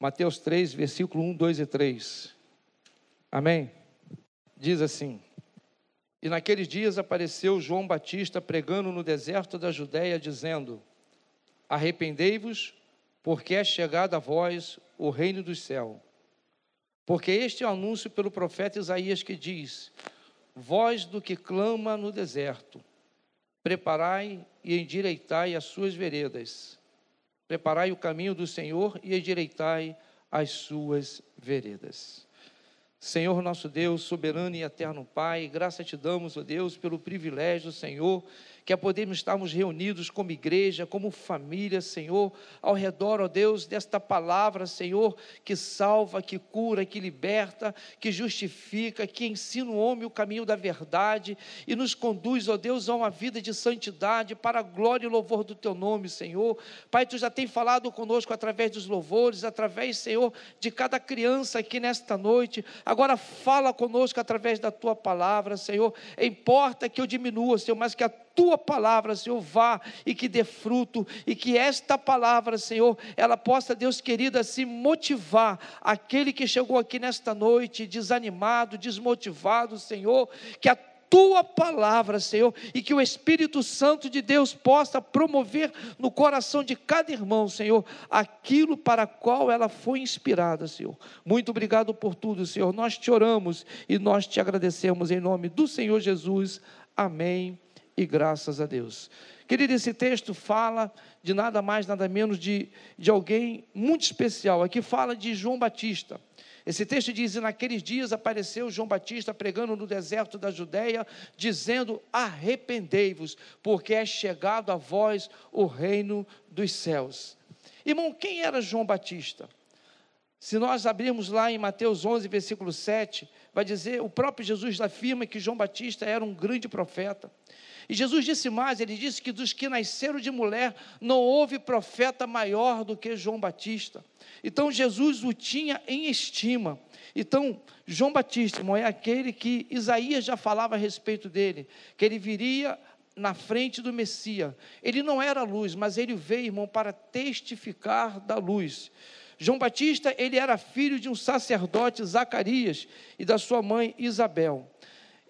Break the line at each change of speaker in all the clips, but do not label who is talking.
Mateus 3, versículo 1, 2 e 3. Amém? Diz assim: E naqueles dias apareceu João Batista pregando no deserto da Judéia, dizendo: Arrependei-vos, porque é chegado a vós o reino do céu. Porque este é o anúncio pelo profeta Isaías que diz: Voz do que clama no deserto, preparai e endireitai as suas veredas. Preparai o caminho do Senhor e endireitai as suas veredas. Senhor nosso Deus, soberano e eterno Pai, graça te damos, ó Deus, pelo privilégio, Senhor, que é podermos estarmos reunidos como igreja, como família, Senhor, ao redor, ó Deus, desta palavra, Senhor, que salva, que cura, que liberta, que justifica, que ensina o homem o caminho da verdade e nos conduz, ó Deus, a uma vida de santidade para a glória e louvor do teu nome, Senhor. Pai, tu já tem falado conosco através dos louvores, através, Senhor, de cada criança aqui nesta noite. Agora fala conosco através da tua palavra, Senhor. Importa que eu diminua, Senhor, mas que a tua palavra, Senhor, vá e que dê fruto, e que esta palavra, Senhor, ela possa, Deus querido, assim motivar aquele que chegou aqui nesta noite desanimado, desmotivado, Senhor, que a tua palavra, Senhor, e que o Espírito Santo de Deus possa promover no coração de cada irmão, Senhor, aquilo para qual ela foi inspirada, Senhor. Muito obrigado por tudo, Senhor. Nós te oramos e nós te agradecemos em nome do Senhor Jesus. Amém e graças a Deus. Querido, esse texto fala de nada mais, nada menos de, de alguém muito especial. Aqui fala de João Batista. Esse texto diz: e naqueles dias apareceu João Batista pregando no deserto da Judéia, dizendo: Arrependei-vos, porque é chegado a vós o reino dos céus. Irmão, quem era João Batista? Se nós abrirmos lá em Mateus 11, versículo 7, vai dizer: o próprio Jesus afirma que João Batista era um grande profeta. E Jesus disse mais: ele disse que dos que nasceram de mulher não houve profeta maior do que João Batista. Então Jesus o tinha em estima. Então, João Batista, irmão, é aquele que Isaías já falava a respeito dele, que ele viria na frente do Messias. Ele não era luz, mas ele veio, irmão, para testificar da luz. João Batista, ele era filho de um sacerdote, Zacarias, e da sua mãe Isabel.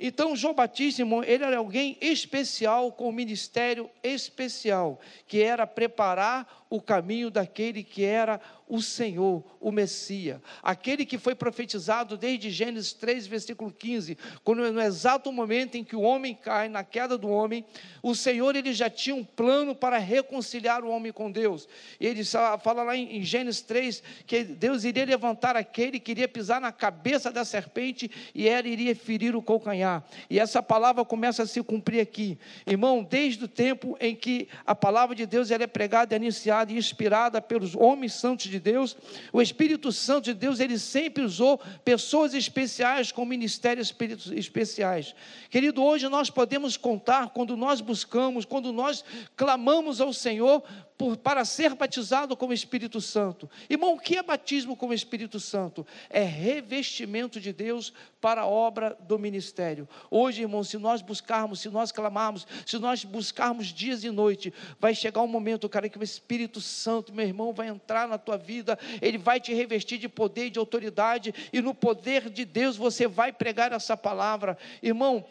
Então, João Batista, irmão, ele era alguém especial, com um ministério especial, que era preparar o caminho daquele que era o Senhor, o Messias, aquele que foi profetizado desde Gênesis 3, versículo 15, quando no exato momento em que o homem cai, na queda do homem, o Senhor ele já tinha um plano para reconciliar o homem com Deus. E ele fala lá em Gênesis 3 que Deus iria levantar aquele que iria pisar na cabeça da serpente e ela iria ferir o calcanhar. E essa palavra começa a se cumprir aqui. Irmão, desde o tempo em que a palavra de Deus ela é pregada e anunciada e inspirada pelos homens santos de de Deus, o Espírito Santo de Deus, ele sempre usou pessoas especiais com ministérios especiais. Querido, hoje nós podemos contar, quando nós buscamos, quando nós clamamos ao Senhor, por, para ser batizado com o Espírito Santo. Irmão, o que é batismo com o Espírito Santo? É revestimento de Deus para a obra do ministério. Hoje, irmão, se nós buscarmos, se nós clamarmos, se nós buscarmos dias e noite, vai chegar um momento, cara, que o Espírito Santo, meu irmão, vai entrar na tua vida, ele vai te revestir de poder e de autoridade, e no poder de Deus você vai pregar essa palavra. Irmão,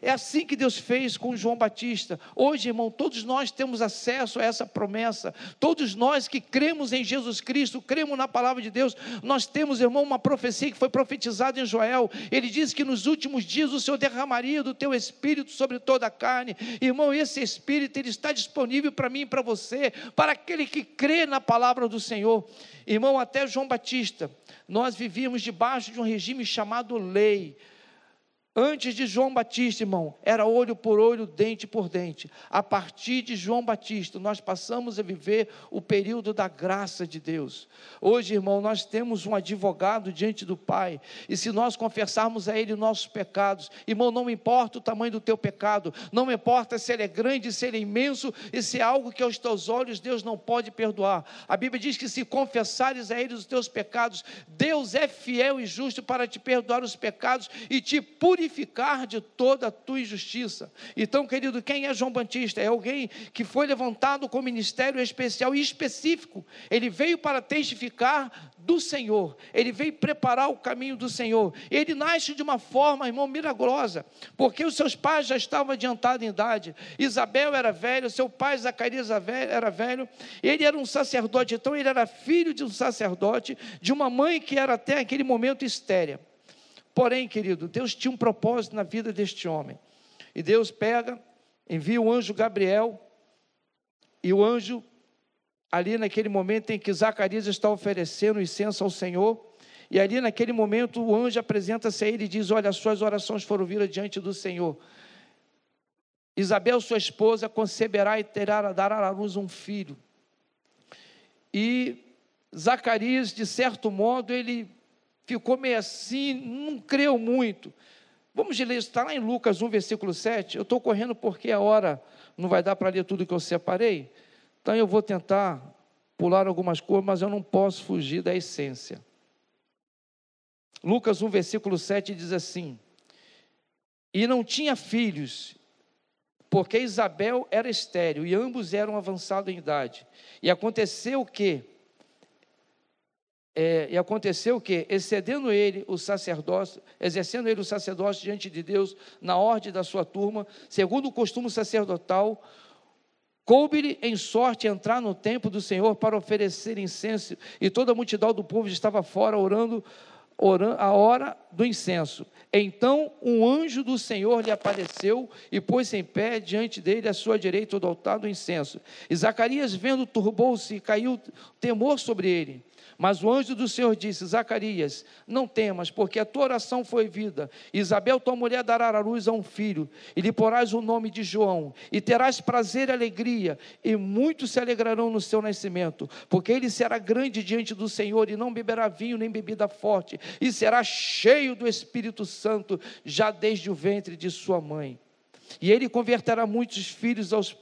é assim que Deus fez com João Batista. Hoje, irmão, todos nós temos acesso a essa promessa. Todos nós que cremos em Jesus Cristo, cremos na palavra de Deus, nós temos, irmão, uma profecia que foi profetizada em Joel. Ele diz que nos últimos dias o Senhor derramaria do teu espírito sobre toda a carne. Irmão, esse espírito ele está disponível para mim e para você, para aquele que crê na palavra do Senhor. Irmão, até João Batista, nós vivíamos debaixo de um regime chamado lei. Antes de João Batista, irmão, era olho por olho, dente por dente. A partir de João Batista, nós passamos a viver o período da graça de Deus. Hoje, irmão, nós temos um advogado diante do Pai, e se nós confessarmos a Ele nossos pecados, irmão, não importa o tamanho do teu pecado, não importa se ele é grande, se ele é imenso, e se é algo que aos teus olhos Deus não pode perdoar. A Bíblia diz que se confessares a Ele os teus pecados, Deus é fiel e justo para te perdoar os pecados e te purificar de toda a tua injustiça. Então, querido, quem é João Batista? É alguém que foi levantado com ministério especial e específico. Ele veio para testificar do Senhor, ele veio preparar o caminho do Senhor. Ele nasce de uma forma, irmão, milagrosa, porque os seus pais já estavam adiantados em idade. Isabel era velho, seu pai Zacarias era velho, ele era um sacerdote, então ele era filho de um sacerdote, de uma mãe que era até aquele momento estéreo. Porém, querido, Deus tinha um propósito na vida deste homem. E Deus pega, envia o anjo Gabriel, e o anjo, ali naquele momento em que Zacarias está oferecendo incenso ao Senhor, e ali naquele momento o anjo apresenta-se a ele e diz: Olha, as suas orações foram viras diante do Senhor. Isabel, sua esposa, conceberá e terá, dará à luz um filho. E Zacarias, de certo modo, ele ficou meio assim, não creu muito. Vamos ler está lá em Lucas 1, versículo 7. Eu estou correndo porque a hora não vai dar para ler tudo que eu separei. Então eu vou tentar pular algumas coisas, mas eu não posso fugir da essência. Lucas 1, versículo 7 diz assim: E não tinha filhos, porque Isabel era estéril, e ambos eram avançados em idade. E aconteceu que, é, e aconteceu que, excedendo ele o sacerdócio, exercendo ele o sacerdócio diante de Deus, na ordem da sua turma, segundo o costume sacerdotal, coube-lhe em sorte entrar no templo do Senhor para oferecer incenso, e toda a multidão do povo estava fora orando, orando a hora do incenso. Então um anjo do Senhor lhe apareceu e pôs-se em pé diante dele à sua direita do altar do incenso. E Zacarias, vendo, turbou-se e caiu temor sobre ele. Mas o anjo do Senhor disse: Zacarias, não temas, porque a tua oração foi vida. Isabel, tua mulher, dará à luz a um filho, e lhe porás o nome de João, e terás prazer e alegria, e muitos se alegrarão no seu nascimento, porque ele será grande diante do Senhor, e não beberá vinho nem bebida forte, e será cheio do Espírito Santo, já desde o ventre de sua mãe. E ele converterá muitos filhos aos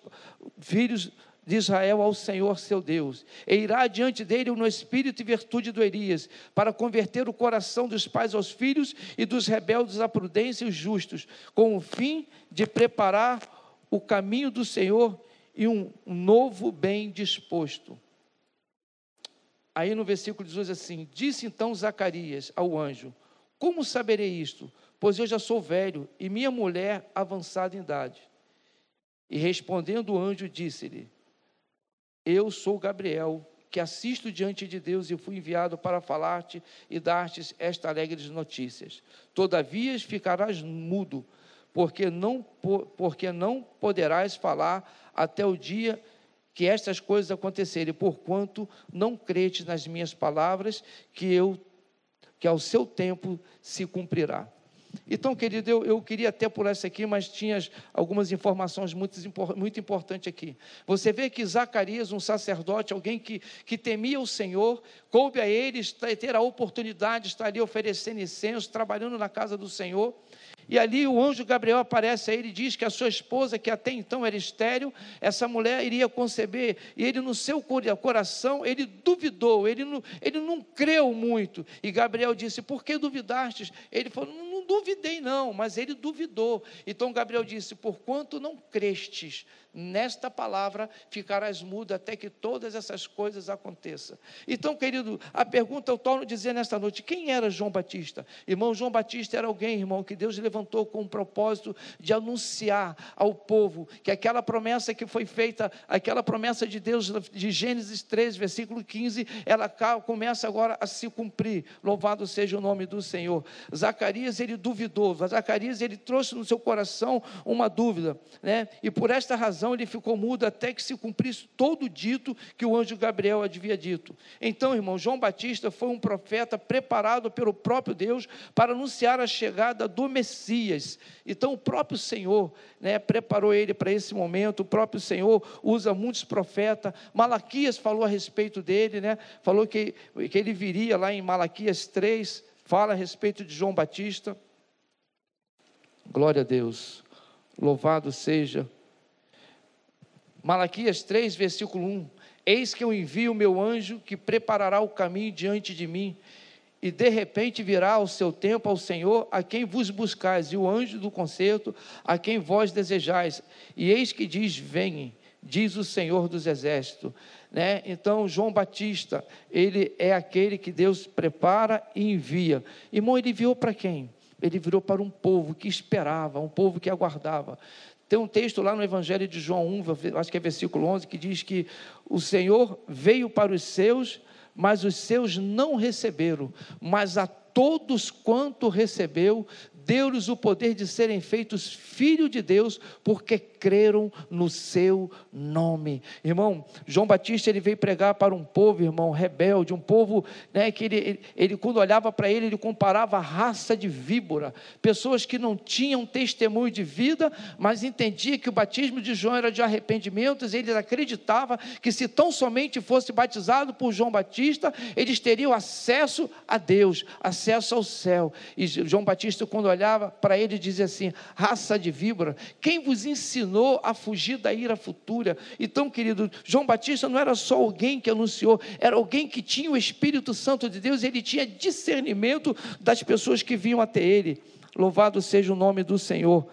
filhos de Israel ao Senhor seu Deus, e irá diante dele no espírito e virtude do Elias, para converter o coração dos pais aos filhos e dos rebeldes à prudência e os justos, com o fim de preparar o caminho do Senhor e um novo bem disposto. Aí no versículo 18 assim: Disse então Zacarias ao anjo: Como saberei isto? Pois eu já sou velho e minha mulher avançada em idade. E respondendo o anjo, disse-lhe: eu sou Gabriel, que assisto diante de Deus e fui enviado para falar-te e dar-te esta alegre notícias. Todavia ficarás mudo, porque não, porque não poderás falar até o dia que estas coisas acontecerem, porquanto não cretes nas minhas palavras, que eu que ao seu tempo se cumprirá. Então, querido, eu, eu queria até pular isso aqui, mas tinha algumas informações muito, muito importantes aqui. Você vê que Zacarias, um sacerdote, alguém que, que temia o Senhor, coube a ele ter a oportunidade de estar ali oferecendo incenso, trabalhando na casa do Senhor. E ali o anjo Gabriel aparece a ele e diz que a sua esposa, que até então era estéril, essa mulher iria conceber. E ele, no seu coração, ele duvidou, ele não, ele não creu muito. E Gabriel disse: Por que duvidastes? Ele falou: Não duvidei, não, mas ele duvidou. Então Gabriel disse: Porquanto não crestes nesta palavra, ficarás mudo até que todas essas coisas aconteçam. Então, querido, a pergunta eu torno a dizer nesta noite: quem era João Batista? Irmão, João Batista era alguém, irmão, que Deus levantou com o propósito de anunciar ao povo que aquela promessa que foi feita, aquela promessa de Deus de Gênesis 13, versículo 15, ela começa agora a se cumprir. Louvado seja o nome do Senhor. Zacarias, ele duvidou, Zacarias, ele trouxe no seu coração uma dúvida, né? E por esta razão ele ficou mudo até que se cumprisse todo o dito que o anjo Gabriel havia dito. Então, irmão, João Batista foi um profeta preparado pelo próprio Deus para anunciar a chegada do Messias. Então, o próprio Senhor né, preparou ele para esse momento, o próprio Senhor usa muitos profetas. Malaquias falou a respeito dele, né? falou que, que ele viria lá em Malaquias 3, fala a respeito de João Batista. Glória a Deus. Louvado seja. Malaquias 3, versículo 1. Eis que eu envio o meu anjo que preparará o caminho diante de mim. e de repente virá o seu tempo ao Senhor, a quem vos buscais, e o anjo do concerto, a quem vós desejais. E eis que diz: Venha, diz o Senhor dos Exércitos. Né? Então, João Batista, ele é aquele que Deus prepara e envia. Irmão, ele enviou para quem? Ele virou para um povo que esperava, um povo que aguardava. Tem um texto lá no Evangelho de João 1, acho que é versículo 11, que diz que o Senhor veio para os seus, mas os seus não receberam, mas a todos quanto recebeu, deu-lhes o poder de serem feitos filhos de Deus, porque creram no seu nome. Irmão, João Batista ele veio pregar para um povo, irmão, rebelde, um povo né, que ele, ele, ele quando olhava para ele, ele comparava a raça de víbora, pessoas que não tinham testemunho de vida, mas entendia que o batismo de João era de arrependimentos, eles acreditavam que se tão somente fosse batizado por João Batista, eles teriam acesso a Deus, acesso ao céu. E João Batista, quando olhava para ele, dizia assim: raça de víbora, quem vos ensinou? Ensinou a fugir da ira futura. Então, querido, João Batista não era só alguém que anunciou, era alguém que tinha o Espírito Santo de Deus, ele tinha discernimento das pessoas que vinham até ele. Louvado seja o nome do Senhor.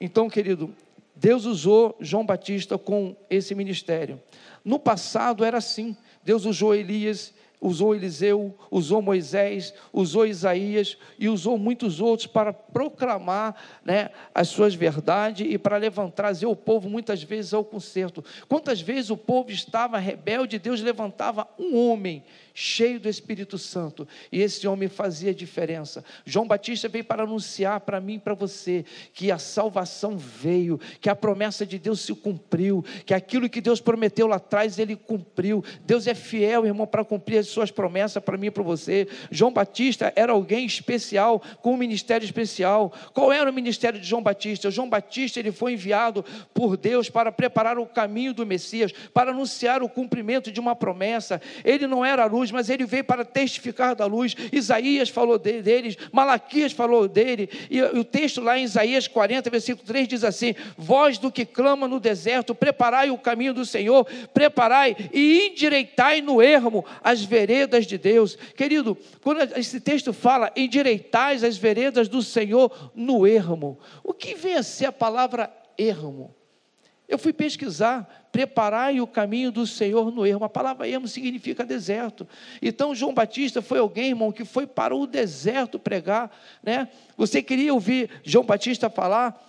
Então, querido, Deus usou João Batista com esse ministério. No passado era assim. Deus usou Elias, usou Eliseu, usou Moisés, usou Isaías e usou muitos outros para proclamar né, as suas verdades e para levantar, trazer o povo muitas vezes ao conserto. Quantas vezes o povo estava rebelde, Deus levantava um homem cheio do Espírito Santo, e esse homem fazia diferença. João Batista veio para anunciar para mim e para você que a salvação veio, que a promessa de Deus se cumpriu, que aquilo que Deus prometeu lá atrás ele cumpriu. Deus é fiel, irmão, para cumprir as suas promessas para mim e para você. João Batista era alguém especial, com um ministério especial. Qual era o ministério de João Batista? João Batista ele foi enviado por Deus para preparar o caminho do Messias, para anunciar o cumprimento de uma promessa. Ele não era a luz luz, mas ele veio para testificar da luz. Isaías falou deles, Malaquias falou dele, e o texto lá em Isaías 40, versículo 3 diz assim: Voz do que clama no deserto, preparai o caminho do Senhor, preparai e endireitai no ermo as veredas de Deus. Querido, quando esse texto fala endireitais as veredas do Senhor no ermo, o que vem a ser a palavra ermo? Eu fui pesquisar, preparai o caminho do Senhor no ermo. A palavra ermo significa deserto. Então, João Batista foi alguém, irmão, que foi para o deserto pregar. Né? Você queria ouvir João Batista falar?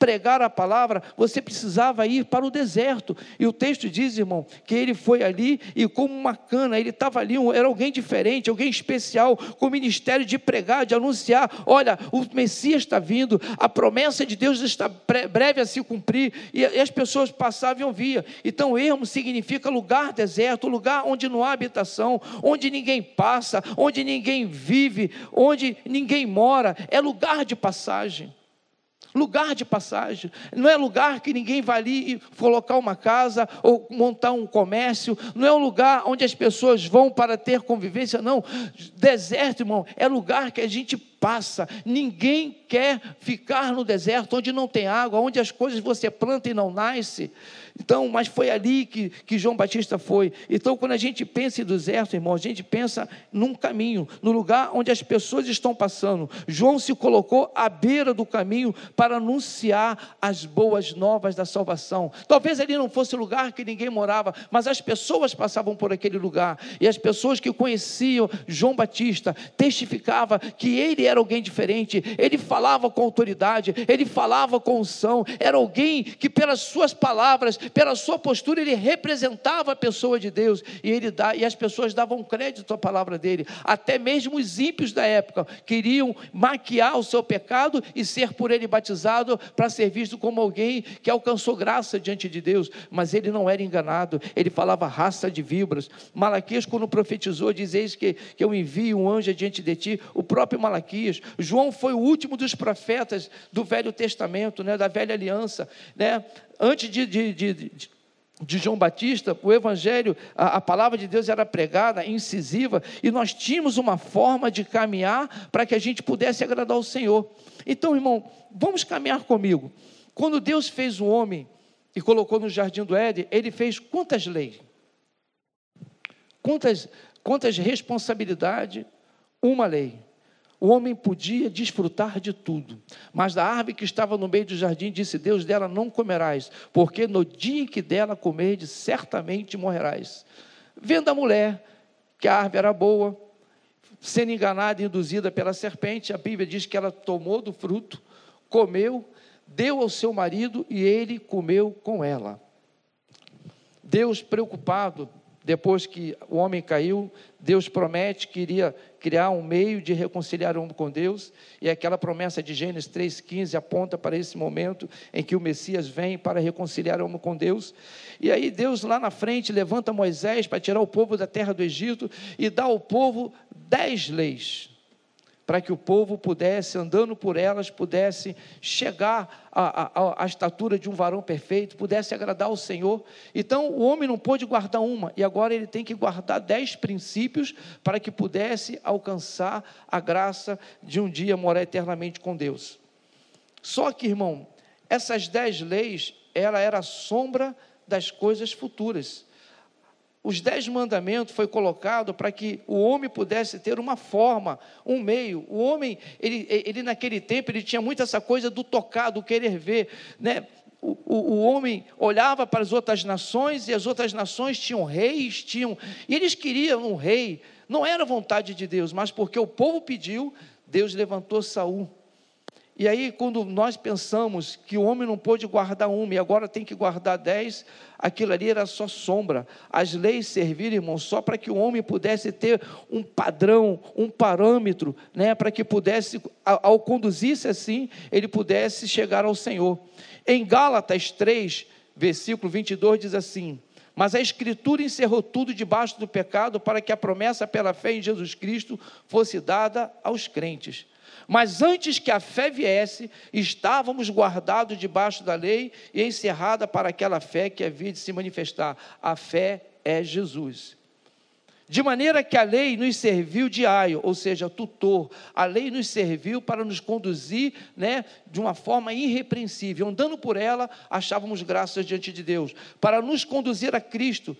Pregar a palavra, você precisava ir para o deserto. E o texto diz, irmão, que ele foi ali e como uma cana, ele estava ali, era alguém diferente, alguém especial, com o ministério de pregar, de anunciar: olha, o Messias está vindo, a promessa de Deus está breve a se cumprir, e as pessoas passavam e ouviam. Então, ermo significa lugar deserto, lugar onde não há habitação, onde ninguém passa, onde ninguém vive, onde ninguém mora, é lugar de passagem. Lugar de passagem, não é lugar que ninguém vai ali colocar uma casa ou montar um comércio, não é um lugar onde as pessoas vão para ter convivência, não. Deserto, irmão, é lugar que a gente passa. Ninguém quer ficar no deserto onde não tem água, onde as coisas você planta e não nasce. Então, mas foi ali que, que João Batista foi. Então, quando a gente pensa em deserto, irmão, a gente pensa num caminho, no lugar onde as pessoas estão passando. João se colocou à beira do caminho para anunciar as boas novas da salvação. Talvez ali não fosse lugar que ninguém morava, mas as pessoas passavam por aquele lugar. E as pessoas que conheciam João Batista testificavam que ele era alguém diferente, ele falava com autoridade, ele falava com unção, era alguém que, pelas suas palavras, pela sua postura, ele representava a pessoa de Deus e, ele dá, e as pessoas davam crédito à palavra dele. Até mesmo os ímpios da época queriam maquiar o seu pecado e ser por ele batizado para ser visto como alguém que alcançou graça diante de Deus, mas ele não era enganado, ele falava raça de víboras. Malaquias, quando profetizou, diz: Eis que, que eu envio um anjo diante de ti, o próprio Malaquias. João foi o último dos profetas do Velho Testamento, né, da velha aliança. Né? Antes de, de, de, de João Batista, o Evangelho, a, a, palavra de Deus era pregada, incisiva, e nós tínhamos uma forma de caminhar para que a gente pudesse agradar o Senhor. Então, irmão, vamos caminhar comigo. Quando Deus fez o homem e colocou no jardim do Éden, ele fez quantas leis? Quantas, quantas responsabilidade, uma lei. O homem podia desfrutar de tudo, mas da árvore que estava no meio do jardim, disse Deus: dela não comerás, porque no dia em que dela comerdes, certamente morrerás. Vendo a mulher que a árvore era boa, sendo enganada e induzida pela serpente, a Bíblia diz que ela tomou do fruto, comeu, deu ao seu marido e ele comeu com ela. Deus preocupado depois que o homem caiu, Deus promete que iria criar um meio de reconciliar o homem com Deus, e aquela promessa de Gênesis 3,15 aponta para esse momento em que o Messias vem para reconciliar o homem com Deus. E aí Deus lá na frente levanta Moisés para tirar o povo da terra do Egito e dá ao povo dez leis para que o povo pudesse, andando por elas, pudesse chegar à, à, à, estatura de um varão perfeito, pudesse agradar ao Senhor. Então, o homem não pôde guardar uma, e agora ele tem que guardar dez princípios para que pudesse alcançar a graça de um dia morar eternamente com Deus. Só que, irmão, essas dez leis, ela era a sombra das coisas futuras os dez mandamentos foi colocado para que o homem pudesse ter uma forma, um meio. O homem, ele, ele naquele tempo, ele tinha muito essa coisa do tocar, do querer ver, né? O, o, o, homem olhava para as outras nações e as outras nações tinham reis, tinham, e eles queriam um rei. Não era vontade de Deus, mas porque o povo pediu, Deus levantou Saul. E aí, quando nós pensamos que o homem não pôde guardar uma e agora tem que guardar dez, aquilo ali era só sombra. As leis serviram, irmão, só para que o homem pudesse ter um padrão, um parâmetro, né, para que pudesse, ao conduzir-se assim, ele pudesse chegar ao Senhor. Em Gálatas 3, versículo 22, diz assim: Mas a Escritura encerrou tudo debaixo do pecado para que a promessa pela fé em Jesus Cristo fosse dada aos crentes. Mas antes que a fé viesse, estávamos guardados debaixo da lei e encerrada para aquela fé que havia de se manifestar. A fé é Jesus. De maneira que a lei nos serviu de aio, ou seja, tutor. A lei nos serviu para nos conduzir né, de uma forma irrepreensível. Andando por ela, achávamos graças diante de Deus. Para nos conduzir a Cristo,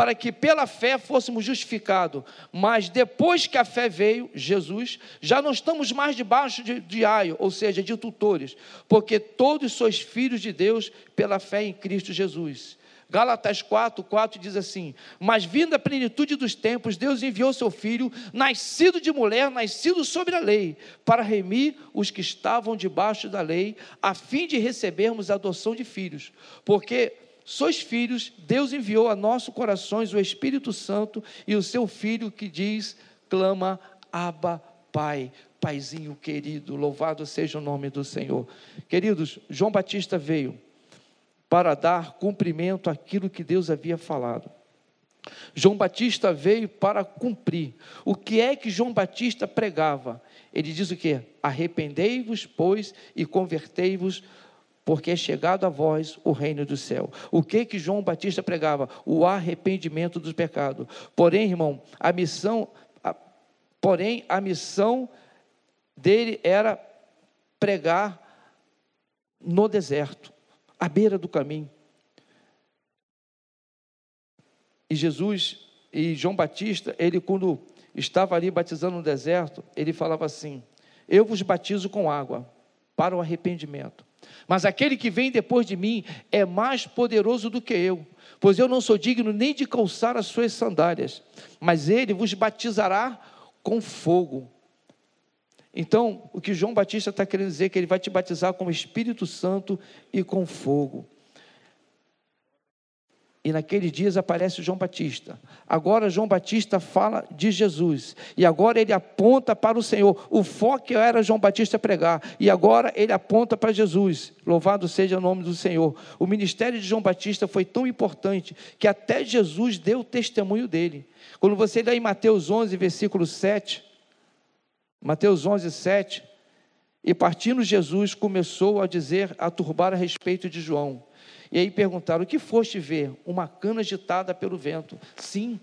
para que pela fé fôssemos justificados. Mas depois que a fé veio, Jesus, já não estamos mais debaixo de, de aio, ou seja, de tutores, porque todos sois filhos de Deus pela fé em Cristo Jesus. Gálatas 4, 4 diz assim: Mas vindo a plenitude dos tempos, Deus enviou seu filho, nascido de mulher, nascido sobre a lei, para remir os que estavam debaixo da lei, a fim de recebermos a adoção de filhos. Porque sois filhos, Deus enviou a nossos corações o Espírito Santo e o seu Filho que diz, clama, Abba, Pai, Paizinho querido, louvado seja o nome do Senhor. Queridos, João Batista veio para dar cumprimento àquilo que Deus havia falado. João Batista veio para cumprir. O que é que João Batista pregava? Ele diz o que? Arrependei-vos, pois, e convertei-vos porque é chegado a vós o reino do céu. O que que João Batista pregava? O arrependimento dos pecados. Porém, irmão, a missão, a, porém a missão dele era pregar no deserto, à beira do caminho. E Jesus e João Batista, ele quando estava ali batizando no deserto, ele falava assim: Eu vos batizo com água para o arrependimento. Mas aquele que vem depois de mim é mais poderoso do que eu, pois eu não sou digno nem de calçar as suas sandálias, mas ele vos batizará com fogo. Então, o que João Batista está querendo dizer é que ele vai te batizar com o Espírito Santo e com fogo. E naqueles dias aparece João Batista. Agora João Batista fala de Jesus. E agora ele aponta para o Senhor. O foco era João Batista pregar. E agora ele aponta para Jesus. Louvado seja o nome do Senhor. O ministério de João Batista foi tão importante que até Jesus deu testemunho dele. Quando você lê em Mateus 11, versículo 7. Mateus 11, 7. E partindo Jesus começou a dizer, a turbar a respeito de João. E aí perguntaram: O que foste ver? Uma cana agitada pelo vento. Sim,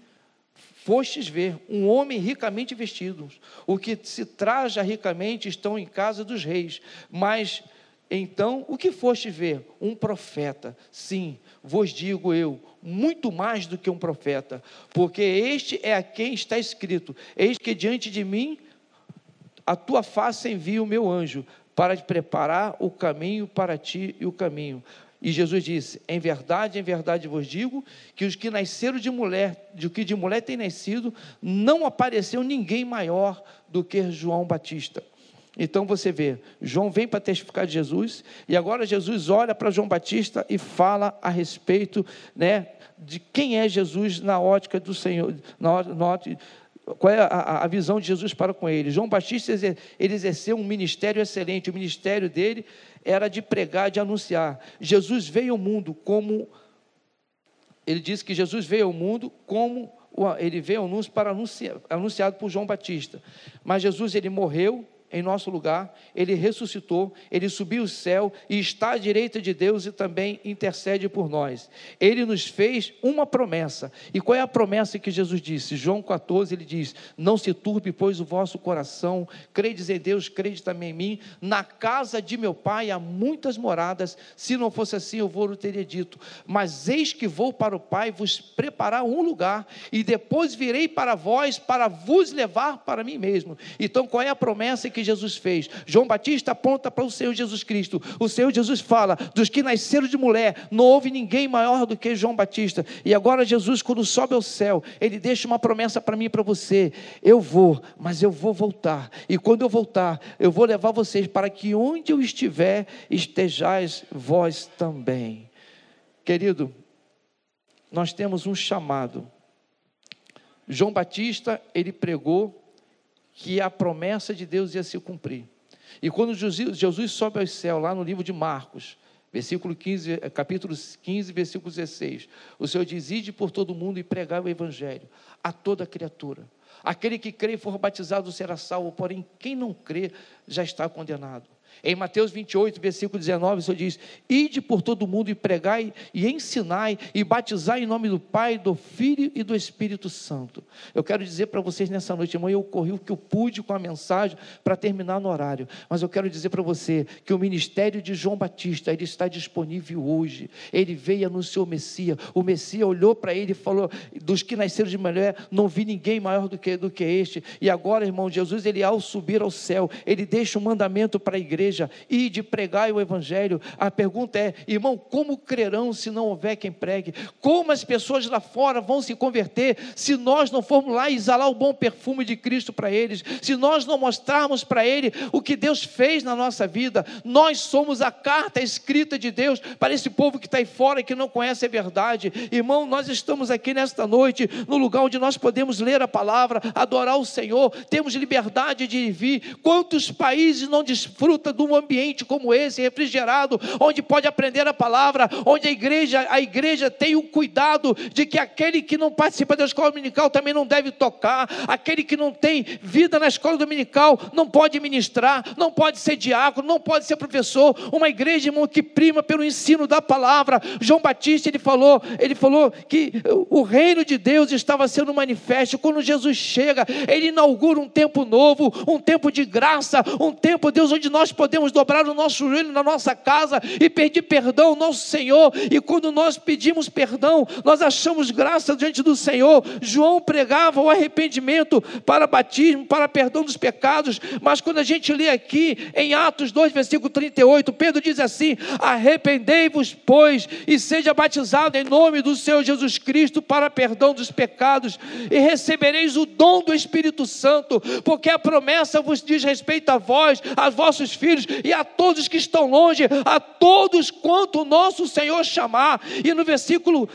fostes ver um homem ricamente vestido. O que se traja ricamente estão em casa dos reis, mas Então, o que foste ver? Um profeta. Sim, vos digo eu, muito mais do que um profeta, porque este é a quem está escrito: Eis que diante de mim a tua face envia o meu anjo para preparar o caminho para ti e o caminho. E Jesus disse: Em verdade, em verdade vos digo que os que nasceram de mulher, de que de mulher tem nascido, não apareceu ninguém maior do que João Batista. Então você vê, João vem para testificar de Jesus, e agora Jesus olha para João Batista e fala a respeito né, de quem é Jesus na ótica do Senhor, na, na qual é a, a, visão de Jesus para com ele. João Batista ele exerceu um ministério excelente, o ministério dele era de pregar, de anunciar. Jesus veio ao mundo como ele disse que Jesus veio ao mundo como ele veio ao mundo para anunciar, anunciado por João Batista. Mas Jesus ele morreu em nosso lugar, ele ressuscitou, ele subiu o céu e está à direita de Deus e também intercede por nós. Ele nos fez uma promessa. E qual é a promessa que Jesus disse? João 14, ele diz: Não se turbe, pois, o vosso coração, credes em Deus, crede também em mim. Na casa de meu pai há muitas moradas, se não fosse assim, eu vou teria dito. Mas eis que vou para o Pai vos preparar um lugar, e depois virei para vós para vos levar para mim mesmo. Então, qual é a promessa que que Jesus fez. João Batista aponta para o Senhor Jesus Cristo. O Senhor Jesus fala: dos que nasceram de mulher, não houve ninguém maior do que João Batista. E agora Jesus, quando sobe ao céu, ele deixa uma promessa para mim e para você: eu vou, mas eu vou voltar. E quando eu voltar, eu vou levar vocês para que onde eu estiver, estejais vós também. Querido, nós temos um chamado. João Batista, ele pregou que a promessa de Deus ia se cumprir. E quando Jesus sobe ao céu, lá no livro de Marcos, versículo 15, eh, capítulo 15, versículo 16, o Senhor diz: Ide por todo mundo e pregai o evangelho a toda criatura. Aquele que crê e for batizado será salvo, porém quem não crê já está condenado. Em Mateus 28, versículo 19, o Senhor diz: Ide por todo o mundo e pregai e ensinai e batizai em nome do Pai, do Filho e do Espírito Santo. Eu quero dizer para vocês nessa noite, irmão, eu corri o que eu pude com a mensagem para terminar no horário, mas eu quero dizer para você que o ministério de João Batista, ele está disponível hoje. Ele veio e anunciou o Messias. O Messias olhou para ele e falou: Dos que nasceram de mulher, não vi ninguém maior do que, do que este. E agora, irmão, Jesus, ele ao subir ao céu, ele deixa um mandamento para a igreja igreja e de pregar o evangelho. A pergunta é, irmão, como crerão se não houver quem pregue? Como as pessoas lá fora vão se converter se nós não formos lá exalar o bom perfume de Cristo para eles? Se nós não mostrarmos para ele o que Deus fez na nossa vida? Nós somos a carta escrita de Deus para esse povo que está aí fora e que não conhece a verdade. Irmão, nós estamos aqui nesta noite no lugar onde nós podemos ler a palavra, adorar o Senhor, temos liberdade de vir. Quantos países não desfrutam de um ambiente como esse, refrigerado, onde pode aprender a palavra, onde a igreja, a igreja tem o cuidado de que aquele que não participa da escola dominical também não deve tocar, aquele que não tem vida na escola dominical não pode ministrar, não pode ser diácono, não pode ser professor, uma igreja, irmão, que prima pelo ensino da palavra. João Batista, ele falou, ele falou que o reino de Deus estava sendo manifesto quando Jesus chega, ele inaugura um tempo novo, um tempo de graça, um tempo, Deus, onde nós podemos dobrar o nosso joelho na nossa casa e pedir perdão ao nosso Senhor. E quando nós pedimos perdão, nós achamos graça diante do Senhor. João pregava o arrependimento para batismo, para perdão dos pecados. Mas quando a gente lê aqui em Atos 2, versículo 38, Pedro diz assim: Arrependei-vos, pois, e seja batizado em nome do Senhor Jesus Cristo para perdão dos pecados, e recebereis o dom do Espírito Santo, porque a promessa vos diz respeito a vós, a vossos filhos filhos e a todos que estão longe, a todos quanto o nosso Senhor chamar. E no versículo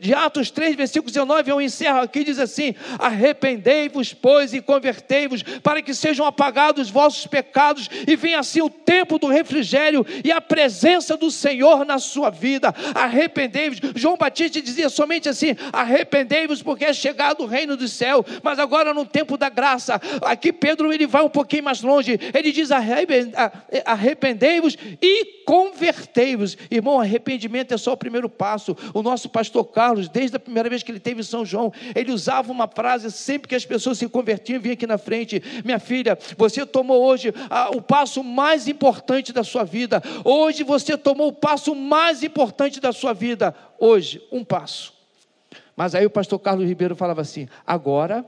de Atos 3, versículo 19, eu encerro aqui, diz assim: Arrependei-vos, pois, e convertei-vos, para que sejam apagados os vossos pecados, e venha assim o tempo do refrigério e a presença do Senhor na sua vida. Arrependei-vos. João Batista dizia somente assim: Arrependei-vos, porque é chegado o reino do céu. Mas agora, no tempo da graça, aqui Pedro ele vai um pouquinho mais longe, ele diz: Arrependei-vos e convertei-vos. Irmão, arrependimento é só o primeiro passo. O nosso pastor pastor Carlos, desde a primeira vez que ele teve em São João, ele usava uma frase sempre que as pessoas se convertiam, vinha aqui na frente: Minha filha, você tomou hoje ah, o passo mais importante da sua vida. Hoje você tomou o passo mais importante da sua vida. Hoje, um passo. Mas aí o pastor Carlos Ribeiro falava assim: agora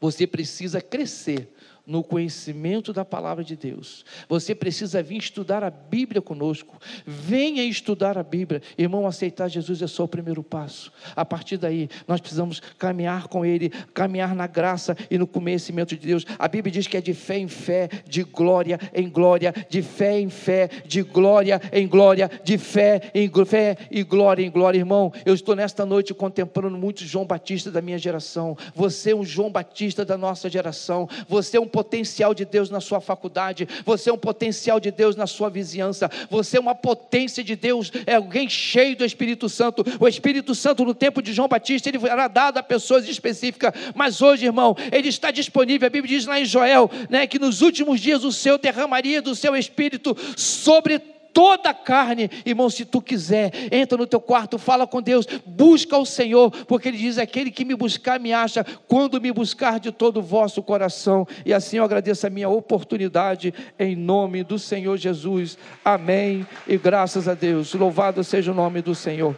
você precisa crescer no conhecimento da palavra de Deus. Você precisa vir estudar a Bíblia conosco. Venha estudar a Bíblia. Irmão, aceitar Jesus é só o primeiro passo. A partir daí, nós precisamos caminhar com Ele, caminhar na graça e no conhecimento de Deus. A Bíblia diz que é de fé em fé, de glória em glória, de fé em fé, de glória em glória, de fé em fé e glória em glória. Irmão, eu estou nesta noite contemplando muitos João Batista da minha geração. Você é um João Batista da nossa geração. Você é um potencial de Deus na sua faculdade, você é um potencial de Deus na sua vizinhança, você é uma potência de Deus, é alguém cheio do Espírito Santo. O Espírito Santo, no tempo de João Batista, ele era dado a pessoas específicas, mas hoje, irmão, ele está disponível. A Bíblia diz lá em Joel, né, que nos últimos dias o Senhor derramaria do seu Espírito sobre toda a carne. Irmão, se tu quiser, entra no teu quarto, fala com Deus, busca o Senhor, porque Ele diz: aquele que me buscar me acha, quando me buscar de todo o vosso coração. E assim eu agradeço a minha oportunidade, em nome do Senhor Jesus. Amém. E graças a Deus. Louvado seja o nome do Senhor.